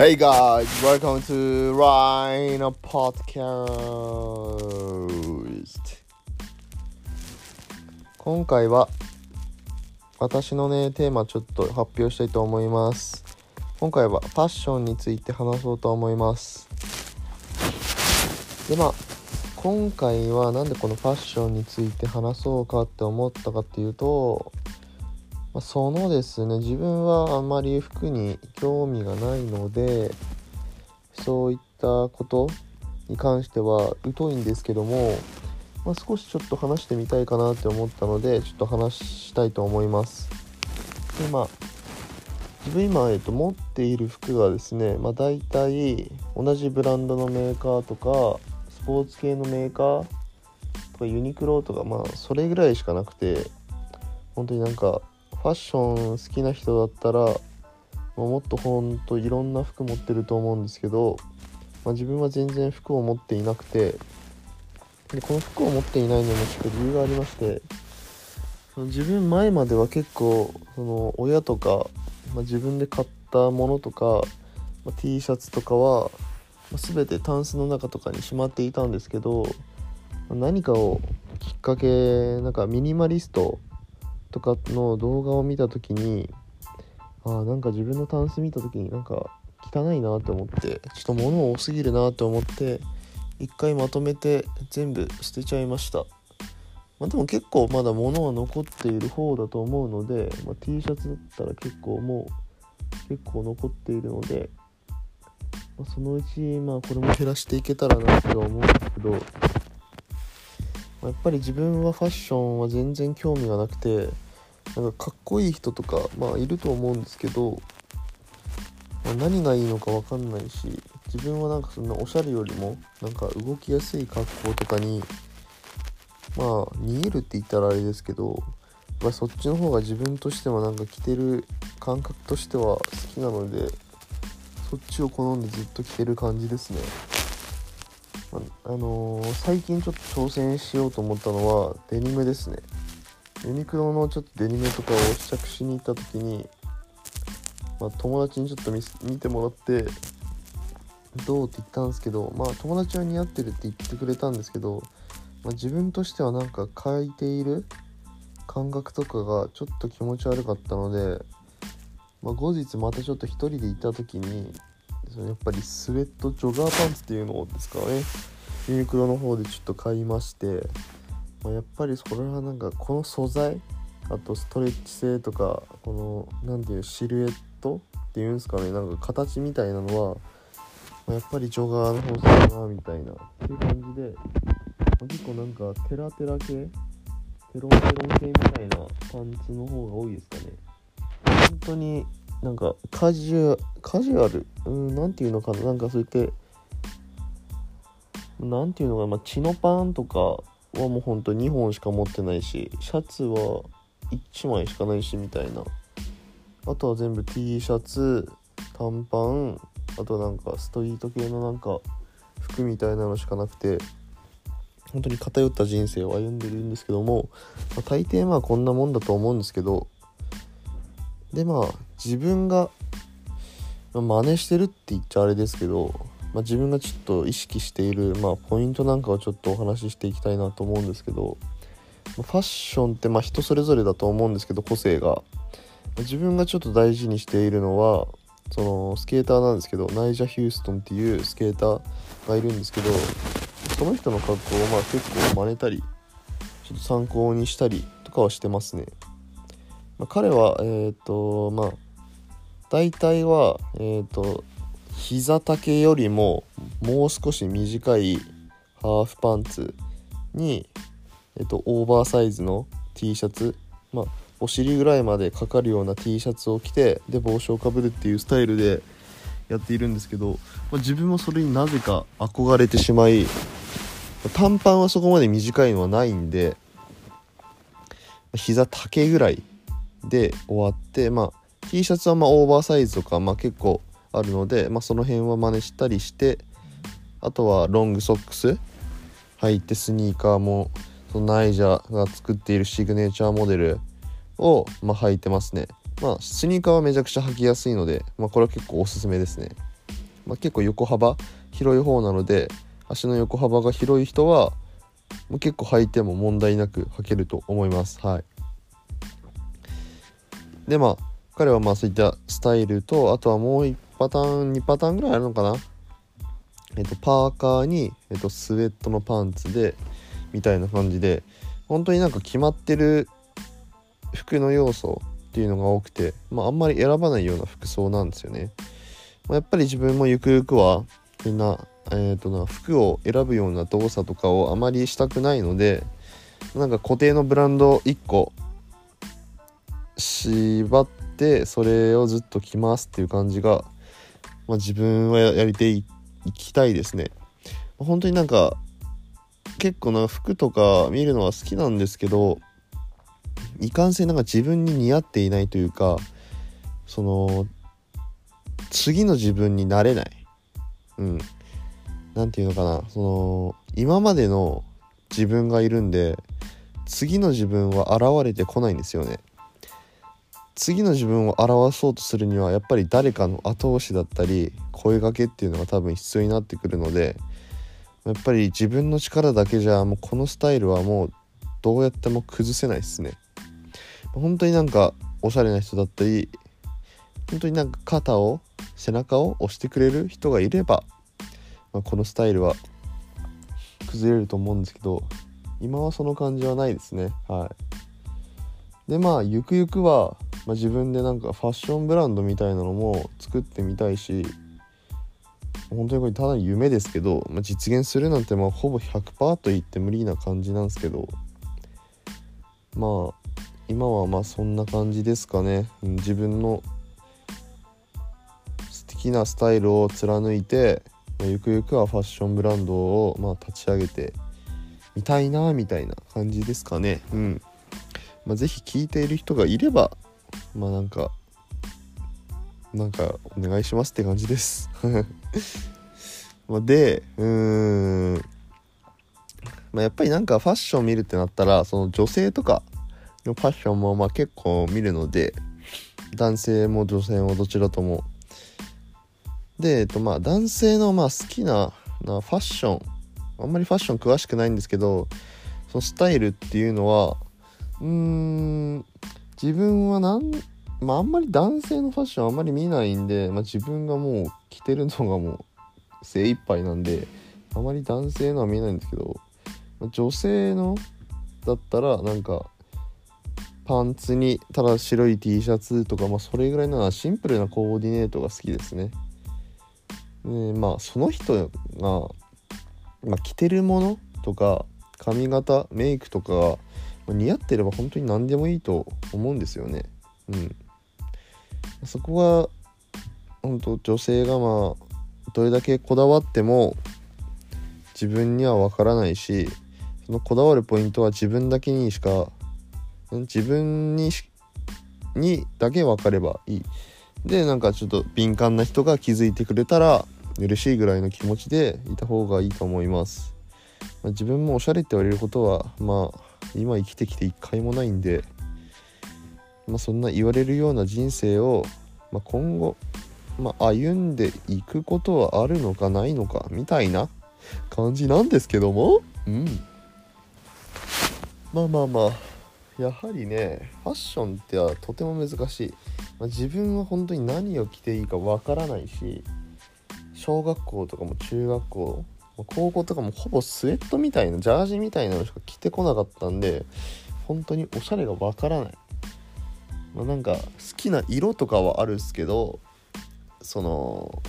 Hey guys, welcome to Rhino Podcast. 今回は私のねテーマちょっと発表したいと思います。今回はファッションについて話そうと思います。でまあ今回はなんでこのファッションについて話そうかって思ったかっていうと、まそのですね自分はあんまり服に興味がないのでそういったことに関しては疎いんですけども、まあ、少しちょっと話してみたいかなって思ったのでちょっと話したいと思います。でまあ自分今、えっと、持っている服がですね、まあ、大体同じブランドのメーカーとかスポーツ系のメーカーとかユニクロとかまあそれぐらいしかなくて本当になんかファッション好きな人だったら、まあもっとほんといろんな服持ってると思うんですけど、まあ、自分は全然服を持っていなくてでこの服を持っていないのもちょっと理由がありまして自分前までは結構その親とか、まあ、自分で買ったものとか、まあ T シャツとかは、まあ、全てタンスの中とかにしまっていたんですけど何かをきっかけなんかミニマリストとかの動画を見た時にあーなんか自分のタンス見た時になんか汚いなって思ってちょっと物多すぎるなって思って一回まとめて全部捨てちゃいました、まあ、でも結構まだ物は残っている方だと思うので、まあ、T シャツだったら結構もう結構残っているので、まそのうちまあこれも減らしていけたらなとは思うんですけどやっぱり自分はファッションは全然興味がなくてなんかかっこいい人とかまあいると思うんですけど、まあ何がいいのかわかんないし自分はなんかそんなおしゃれよりもなんか動きやすい格好とかにまあ逃げるって言ったらあれですけど、まあ、そっちの方が自分としてはなんか着てる感覚としては好きなのでそっちを好んでずっと着てる感じですね。あのー最近ちょっと挑戦しようと思ったのはデニムですね。ユニクロのちょっとデニムとかを試着しに行った時に、まあ、友達にちょっと見見てもらってどうって言ったんですけどまあ友達は似合ってるって言ってくれたんですけど、まあ、自分としてはなんか履いている感覚とかがちょっと気持ち悪かったので、まあ、後日またちょっと一人で行った時にそのやっぱりスウェットジョガーパンツっていうのですかね。ユニクロの方でちょっと買いまして、まあ、やっぱりそれはなんかこの素材あとストレッチ性とかこの何ていうシルエットっていうんですかね。なんか形みたいなのは、まあやっぱりジョガーの方だなみたいなっていう感じで、ま結構なんかテラテラ系テロンテロン系みたいなパンツの方が多いですかね。本当になんかカジュアカジュアル？うんなんていうのかな？なんかそう言ってなんていうのかな、まあ、チノパンとかはもうほんと2本しか持ってないしシャツは1枚しかないしみたいな。あとは全部 T シャツ短パンあとなんかストリート系のなんか服みたいなのしかなくて本当に偏った人生を歩んでるんですけども、まあ、大抵まあこんなもんだと思うんですけどでまあ自分がまあ真似してるって言っちゃあれですけど、まあ、自分がちょっと意識している、まあ、ポイントなんかをちょっとお話ししていきたいなと思うんですけどまあファッションってまあ人それぞれだと思うんですけど個性が。自分がちょっと大事にしているのはそのスケーターなんですけどナイジャ・ヒューストンっていうスケーターがいるんですけどその人の格好をまあ結構真似たりちょっと参考にしたりとかはしてますね、まあ、彼はえっ、とまあ大体はえっ、と膝丈よりももう少し短いハーフパンツに、えっとオーバーサイズの T シャツまあお尻ぐらいまでかかるような T シャツを着てで帽子をかぶるっていうスタイルでやっているんですけど、まあ自分もそれになぜか憧れてしまい短パンはそこまで短いのはないんで膝丈ぐらいで終わってまあ T シャツはまあオーバーサイズとかまあ結構あるので、まあ、その辺は真似したりしてあとはロングソックス履いてスニーカーもそのナイジャーが作っているシグネチャーモデルを、まあ、履いてますね。まあスニーカーはめちゃくちゃ履きやすいので、まあ、これは結構おすすめですね。まあ、結構横幅広い方なので足の横幅が広い人はもう結構履いても問題なく履けると思います。はい。でまあ彼はまあそういったスタイルとあとはもう1パターン2パターンぐらいあるのかなえっとパーカーに、えっと、スウェットのパンツでみたいな感じで本当になんか決まってる服の要素っていうのが多くて、まあ、あんまり選ばないような服装なんですよね。まあ、やっぱり自分もゆくゆくはみんな,、えーとな服を選ぶような動作とかをあまりしたくないのでなんか固定のブランド1個縛ってそれをずっと着ますっていう感じが、まあ、自分はやりていきたいですね。本当になんか結構な服とか見るのは好きなんですけどいかんせんなんか自分に似合っていないというかその次の自分になれない。うん。何て言うのかな。その今までの自分がいるんで次の自分は現れてこないんですよね。次の自分を表そうとするにはやっぱり誰かの後押しだったり声がけっていうのが多分必要になってくるのでやっぱり自分の力だけじゃもうこのスタイルはもうどうやっても崩せないですね。本当になんかおしゃれな人だったり本当になんか肩を背中を押してくれる人がいれば、まあ、このスタイルは崩れると思うんですけど今はその感じはないですね。はい。でまあゆくゆくは、まあ、自分でなんかファッションブランドみたいなのも作ってみたいし本当にこれただ夢ですけど、まあ、実現するなんてまあほぼ100%と言って無理な感じなんですけどまあ今はまあそんな感じですかね、自分の素敵なスタイルを貫いて、まあ、ゆくゆくはファッションブランドをまあ立ち上げてみたいなみたいな感じですかね。うん。まあ是非聞いている人がいればまあなんかなんかお願いしますって感じです。までうーん。まあ、やっぱりなんかファッション見るってなったらその女性とかのファッションもまあ結構見るので男性も女性もどちらとも。で、えっと、まあ男性のまあ好きななファッションあんまりファッション詳しくないんですけどそのスタイルっていうのはうーん自分はなんまああんまり男性のファッションあんまり見ないんで、まあ、自分がもう着てるのがもう精一杯なんであまり男性のは見えないんですけどま女性のだったらなんかパンツにただ白い T シャツとか、まあ、それぐらいのシンプルなコーディネートが好きですね。でまあその人が、まあ、着てるものとか髪型メイクとかが似合ってれば本当に何でもいいと思うんですよね。うん、そこが本当女性がまあどれだけこだわっても自分には分からないしそのこだわるポイントは自分だけにしか自分ににだけ分かればいい。でなんかちょっと敏感な人が気づいてくれたら嬉しいぐらいの気持ちでいた方がいいと思います、まあ、自分もおしゃれって言われることはまあ今生きてきて一回もないんで、まあ、そんな言われるような人生を、まあ、今後、まあ、歩んでいくことはあるのかないのかみたいな感じなんですけども。うん。まあまあまあやはりねファッションってはとても難しい、まあ、自分は本当に何を着ていいかわからないし小学校とかも中学校高校とかもほぼスウェットみたいなジャージみたいなのしか着てこなかったんで本当におしゃれがわからない、まあ、なんか好きな色とかはあるっすけどその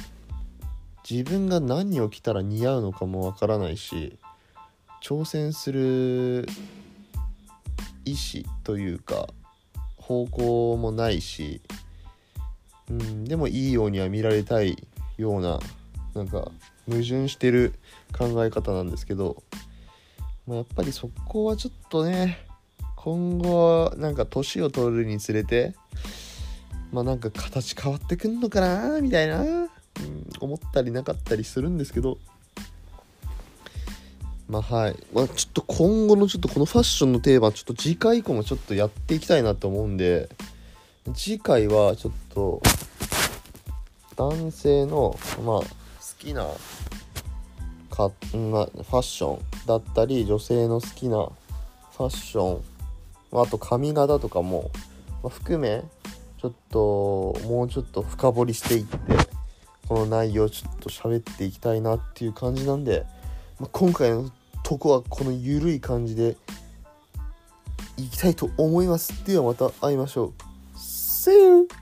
自分が何を着たら似合うのかもわからないし挑戦する意思というか方向もないし、うん、でもいいようには見られたいようななんか矛盾してる考え方なんですけど、まあ、やっぱりそこはちょっとね今後はなんか年を取るにつれてまあなんか形変わってくんのかなみたいな、うん、思ったりなかったりするんですけどまあはい、まあ、ちょっと今後のちょっとこのファッションのテーマちょっと次回以降もちょっとやっていきたいなと思うんで次回はちょっと男性のまあきなか、ま、ファッションだったり女性の好きなファッションあと髪型とかも、ま、含めちょっともうちょっと深掘りしていってこの内容ちょっと喋っていきたいなっていう感じなんで、ま、今回のとこはこの緩い感じでいきたいと思いますではまた会いましょう See you!